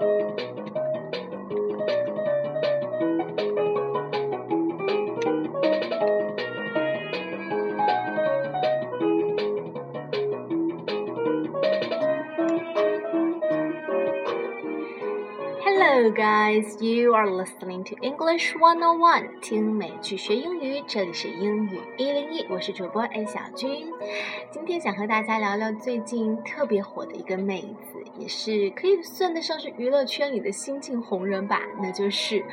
Hello, guys. You are listening to English One on One，听美剧学英语。这里是英语一零一，我是主播 A 小军。今天想和大家聊聊最近特别火的一个妹子，也是可以算得上是娱乐圈里的新晋红人吧，那就是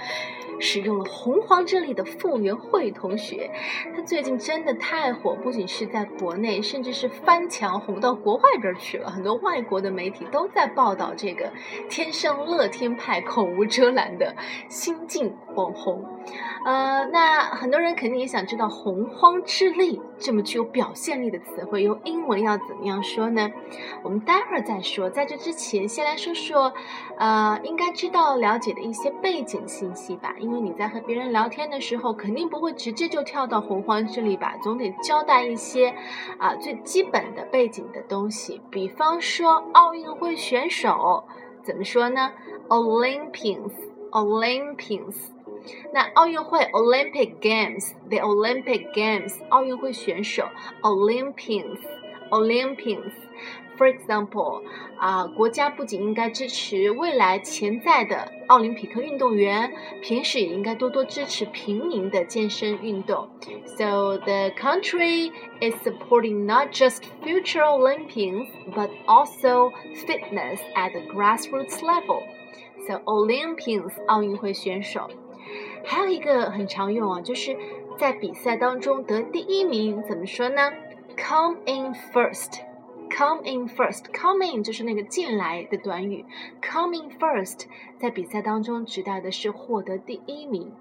使用了洪荒之力的傅园慧同学。她最近真的太火，不仅是在国内，甚至是翻墙红到国外边去了。很多外国的媒体都在报道这个天生乐天派。口无遮拦的新晋网红，呃，那很多人肯定也想知道“洪荒之力”这么具有表现力的词汇用英文要怎么样说呢？我们待会儿再说。在这之前，先来说说，呃，应该知道了解的一些背景信息吧。因为你在和别人聊天的时候，肯定不会直接就跳到“洪荒之力”吧，总得交代一些啊最基本的背景的东西。比方说，奥运会选手怎么说呢？Olympians，Olympians，那奥运会 Olympic Games，the Olympic Games，奥运会选手 Olympians，Olympians。For example，啊，国家不仅应该支持未来潜在的奥林匹克运动员，平时也应该多多支持平民的健身运动。So the country is supporting not just future Olympians, but also fitness at the grassroots level. So Olympians 奥运会选手， 还有一个很常用啊，就是在比赛当中得第一名，怎么说呢？Come in first。Come in first. Come in 就是那个进来的短语。Come in first 在比赛当中指代的是获得第一名。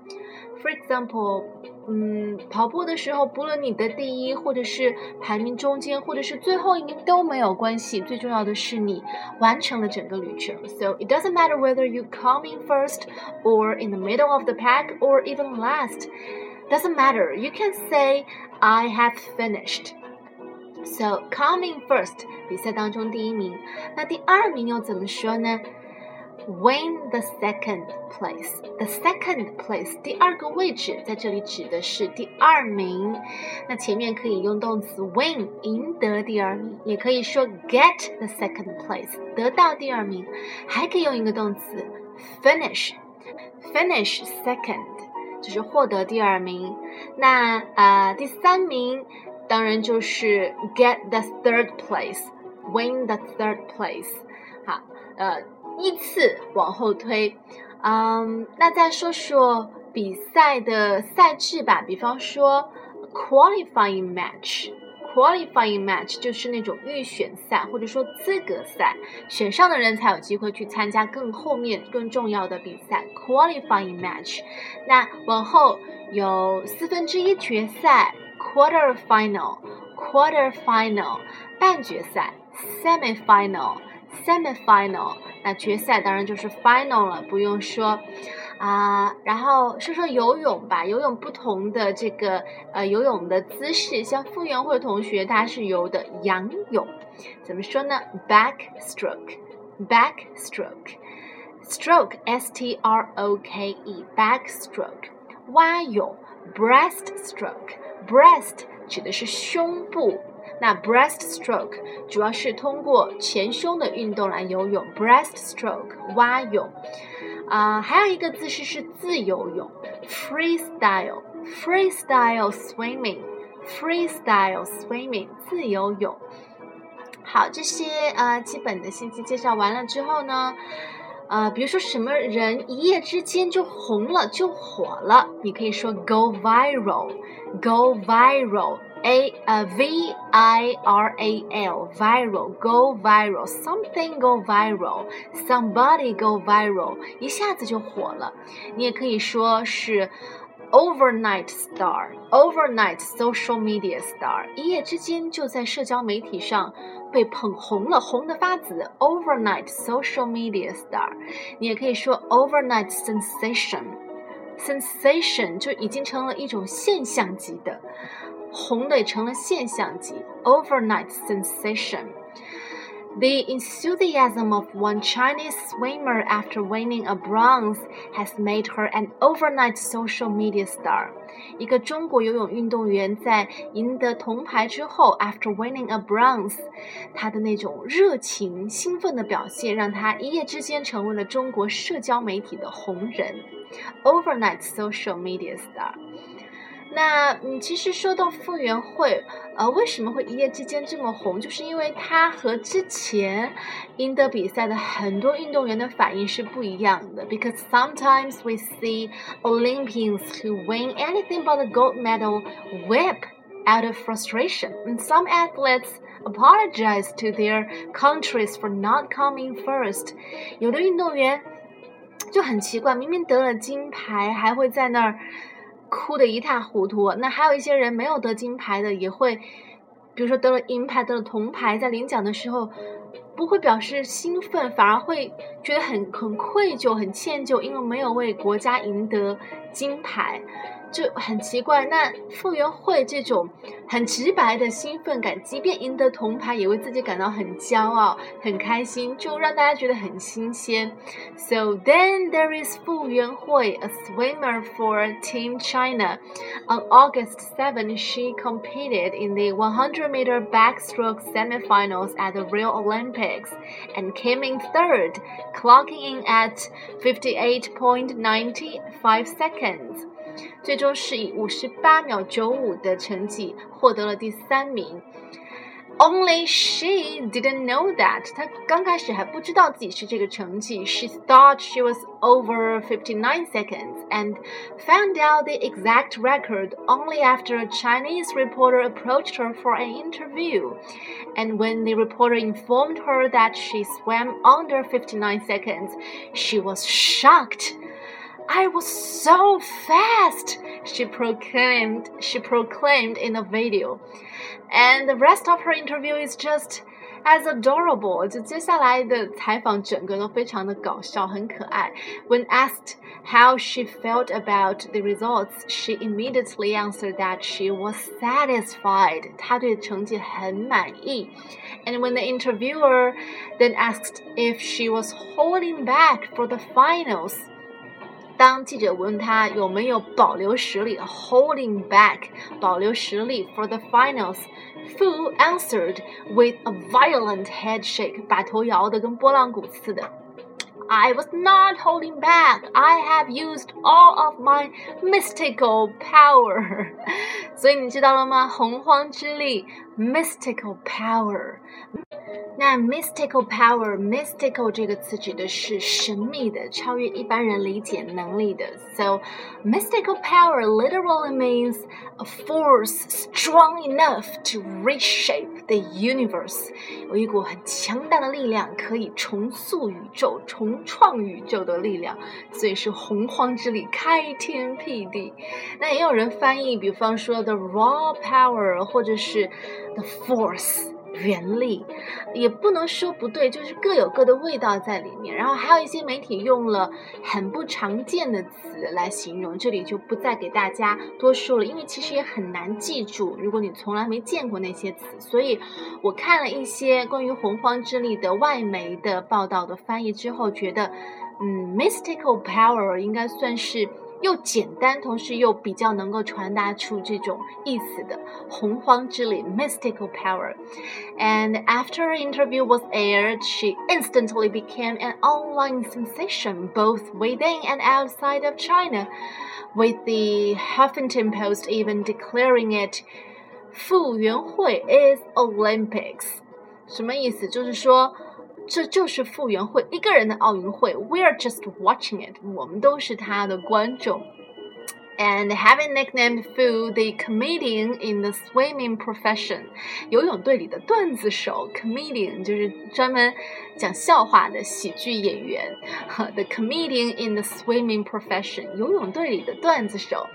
For example，嗯，跑步的时候，不论你得第一，或者是排名中间，或者是最后一名都没有关系，最重要的是你完成了整个旅程。So it doesn't matter whether you come in first or in the middle of the pack or even last. Doesn't matter. You can say I have finished. So coming first，比赛当中第一名。那第二名又怎么说呢？Win the second place. The second place，第二个位置，在这里指的是第二名。那前面可以用动词 win，赢得第二名，也可以说 get the second place，得到第二名。还可以用一个动词 finish，finish second，就是获得第二名。那啊，第三名。 当然就是 get the third place，win the third place。好，呃，依次往后推。嗯，那再说说比赛的赛制吧。比方说 qualifying match，qualifying match 就是那种预选赛或者说资格赛，选上的人才有机会去参加更后面更重要的比赛。qualifying match，那往后有四分之一决赛。Quarter final, quarter final，半决赛，semi final, semi final，那决赛当然就是 final 了，不用说啊。然后说说游泳吧，游泳不同的这个呃游泳的姿势，像傅园慧同学他是游的仰泳，怎么说呢？backstroke, backstroke, stroke, s t r o k e, backstroke，蛙泳，breaststroke。Breast 指的是胸部，那 breaststroke 主要是通过前胸的运动来游泳。breaststroke 蛙泳，啊，还有一个姿势是自由泳，freestyle，freestyle swimming，freestyle swimming 自由泳。好，这些呃基本的信息介绍完了之后呢？呃，比如说什么人一夜之间就红了，就火了，你可以说 go viral，go viral，a 呃 v i r a l viral，go viral，something go viral，somebody go viral，一下子就火了。你也可以说是 overnight star，overnight social media star，一夜之间就在社交媒体上。被捧红了，红的发紫。Overnight social media star，你也可以说 overnight sensation，sensation 就已经成了一种现象级的，红的也成了现象级。Overnight sensation。The enthusiasm of one Chinese swimmer after winning a bronze has made her an overnight social media star. 一个中国游泳运动员在赢得铜牌之后，after winning a bronze，他的那种热情、兴奋的表现，让他一夜之间成为了中国社交媒体的红人，overnight social media star。那嗯，其实说到傅园慧，呃，为什么会一夜之间这么红？就是因为她和之前赢得比赛的很多运动员的反应是不一样的。Because sometimes we see Olympians who win anything but a gold medal whip out of frustration, and some athletes apologize to their countries for not coming first。有的运动员就很奇怪，明明得了金牌，还会在那儿。 哭得一塌糊涂。那还有一些人没有得金牌的，也会，比如说得了银牌、得了铜牌，在领奖的时候不会表示兴奋，反而会觉得很很愧疚、很歉疚，因为没有为国家赢得金牌。就很奇怪，那傅园慧这种很直白的兴奋感，即便赢得铜牌，也为自己感到很骄傲、很开心，就让大家觉得很新鲜。So then there is Fu Yuanhui, a swimmer for Team China. On August 7, she competed in the 100-meter backstroke semifinals at the Rio Olympics and came in third, clocking in at 58.95 seconds. 最终是以五十八秒九五的成绩获得了第三名。Only she didn't know that，她刚开始还不知道自己是这个成绩。She thought she was over 59 seconds and found out the exact record only after a Chinese reporter approached her for an interview. And when the reporter informed her that she swam under 59 seconds, she was shocked. I was so fast, she proclaimed, she proclaimed in a video. And the rest of her interview is just as adorable. 就接下来的采访整个都非常的搞笑，很可爱。When asked how she felt about the results, she immediately answered that she was satisfied. 她对成绩很满意。And when the interviewer then asked if she was holding back for the finals, 当记者问他有没有保留实力 （holding back） 保留实力 for the finals, Fu answered with a violent head shake，把头摇得跟拨浪鼓似的。I was not holding back. I have used all of my mystical power. 所以你知道了吗？洪荒之力，mystical power。那 mystical power，mystical 这个词指的是神秘的、超越一般人理解能力的。So mystical power literally means a force strong enough to reshape the universe，有一股很强大的力量可以重塑宇宙、重 创宇宙的力量，所以是洪荒之力，开天辟地。那也有人翻译，比方说 the raw power，或者是 the force。原力也不能说不对，就是各有各的味道在里面。然后还有一些媒体用了很不常见的词来形容，这里就不再给大家多说了，因为其实也很难记住。如果你从来没见过那些词，所以我看了一些关于洪荒之力的外媒的报道的翻译之后，觉得，嗯，mystical power 应该算是。又简单，同时又比较能够传达出这种意思的洪荒之力 （mystical power）。And after her interview was aired, she instantly became an online sensation both within and outside of China, with the Huffington Post even declaring it “傅园慧 is Olympics”。什么意思？就是说。 这就是傅园慧一个人的奥运会，We are just watching it，我们都是他的观众。And having nicknamed Fu the comedian in the swimming profession，游泳队里的段子手，comedian 就是专门讲笑话的喜剧演员。The comedian in the swimming profession，游泳队里的段子手。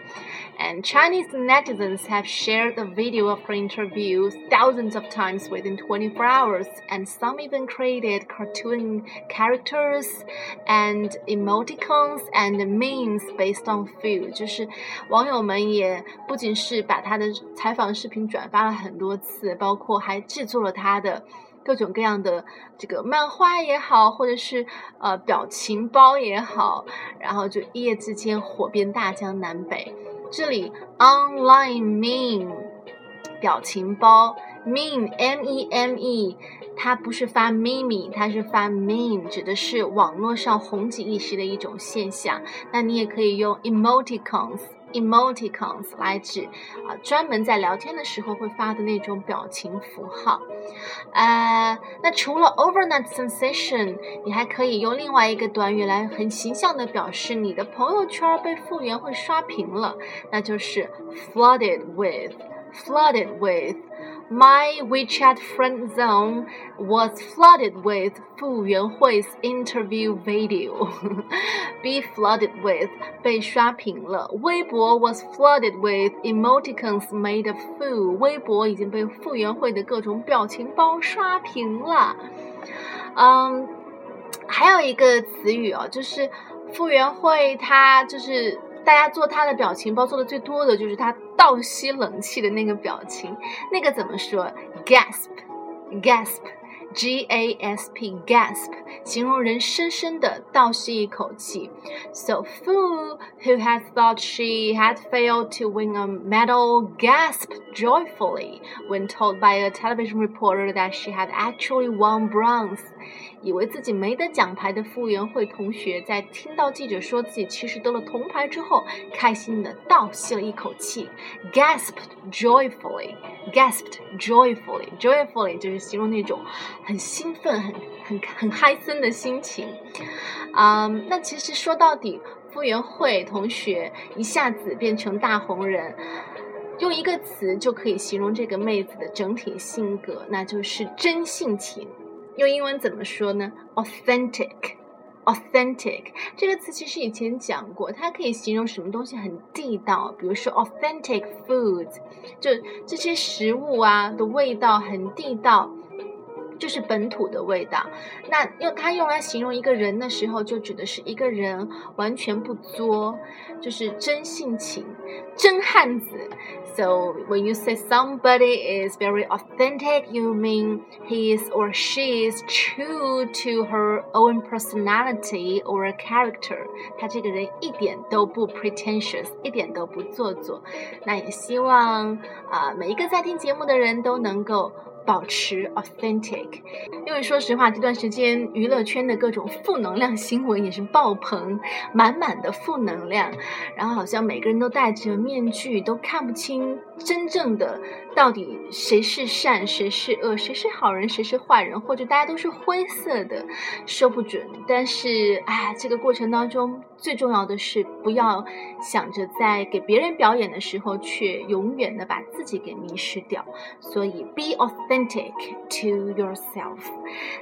and Chinese netizens have shared the video of her interview thousands of times within 24 hours, and some even created cartoon characters and emoticons and memes based on Fu。就是网友们也不仅是把他的采访视频转发了很多次，包括还制作了他的。 各种各样的这个漫画也好，或者是呃表情包也好，然后就一夜之间火遍大江南北。这里 online meme 表情包 meme m e m e，它不是发 meme，它是发 meme，指的是网络上红极一时的一种现象。那你也可以用 emoticons。Emoticons 来指啊，专门在聊天的时候会发的那种表情符号。呃，那除了 overnight sensation，你还可以用另外一个短语来很形象的表示你的朋友圈被复原，会刷屏了，那就是 flooded with，flooded with。My WeChat friend zone was flooded with Fu Yuanhui's interview video. Be flooded with 被刷屏了。微博 was flooded with emoticons made of Fu. 微博已经被傅园慧的各种表情包刷屏了。嗯，还有一个词语哦，就是傅园慧她就是 大家做他的表情包做的最多的就是他。倒吸冷气的那个表情，那个怎么说？gasp，gasp，g a s p，gasp，形容人深深的倒吸一口气。So Fu, who had thought she had failed to win a medal, gasped joyfully when told by a television reporter that she had actually won bronze. 以为自己没得奖牌的傅园慧同学，在听到记者说自己其实得了铜牌之后，开心的倒吸了一口气，gasped joyfully，gasped joyfully，joyfully 就是形容那种很兴奋、很很很嗨森的心情。啊，那其实说到底，傅园慧同学一下子变成大红人，用一个词就可以形容这个妹子的整体性格，那就是真性情。用英文怎么说呢？authentic，authentic 这个词其实以前讲过，它可以形容什么东西很地道，比如说 authentic foods，就这些食物啊的味道很地道。就是本土的味道。那用它用来形容一个人的时候，就指的是一个人完全不作，就是真性情、真汉子。So when you say somebody is very authentic, you mean he is or she is true to her own personality or character。他这个人一点都不 pretentious，一点都不做作。那也希望啊，每一个在听节目的人都能够。 保持 authentic，因为说实话，这段时间娱乐圈的各种负能量新闻也是爆棚，满满的负能量，然后好像每个人都戴着面具，都看不清真正的到底谁是善，谁是恶，谁是好人，谁是坏人，或者大家都是灰色的，说不准。但是，哎，这个过程当中最重要的是不要想着在给别人表演的时候，却永远的把自己给迷失掉。所以，be auth。authentic to yourself.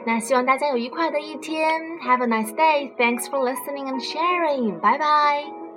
那希望大家有愉快的一天。Have a nice day. Thanks for listening and sharing. Bye bye.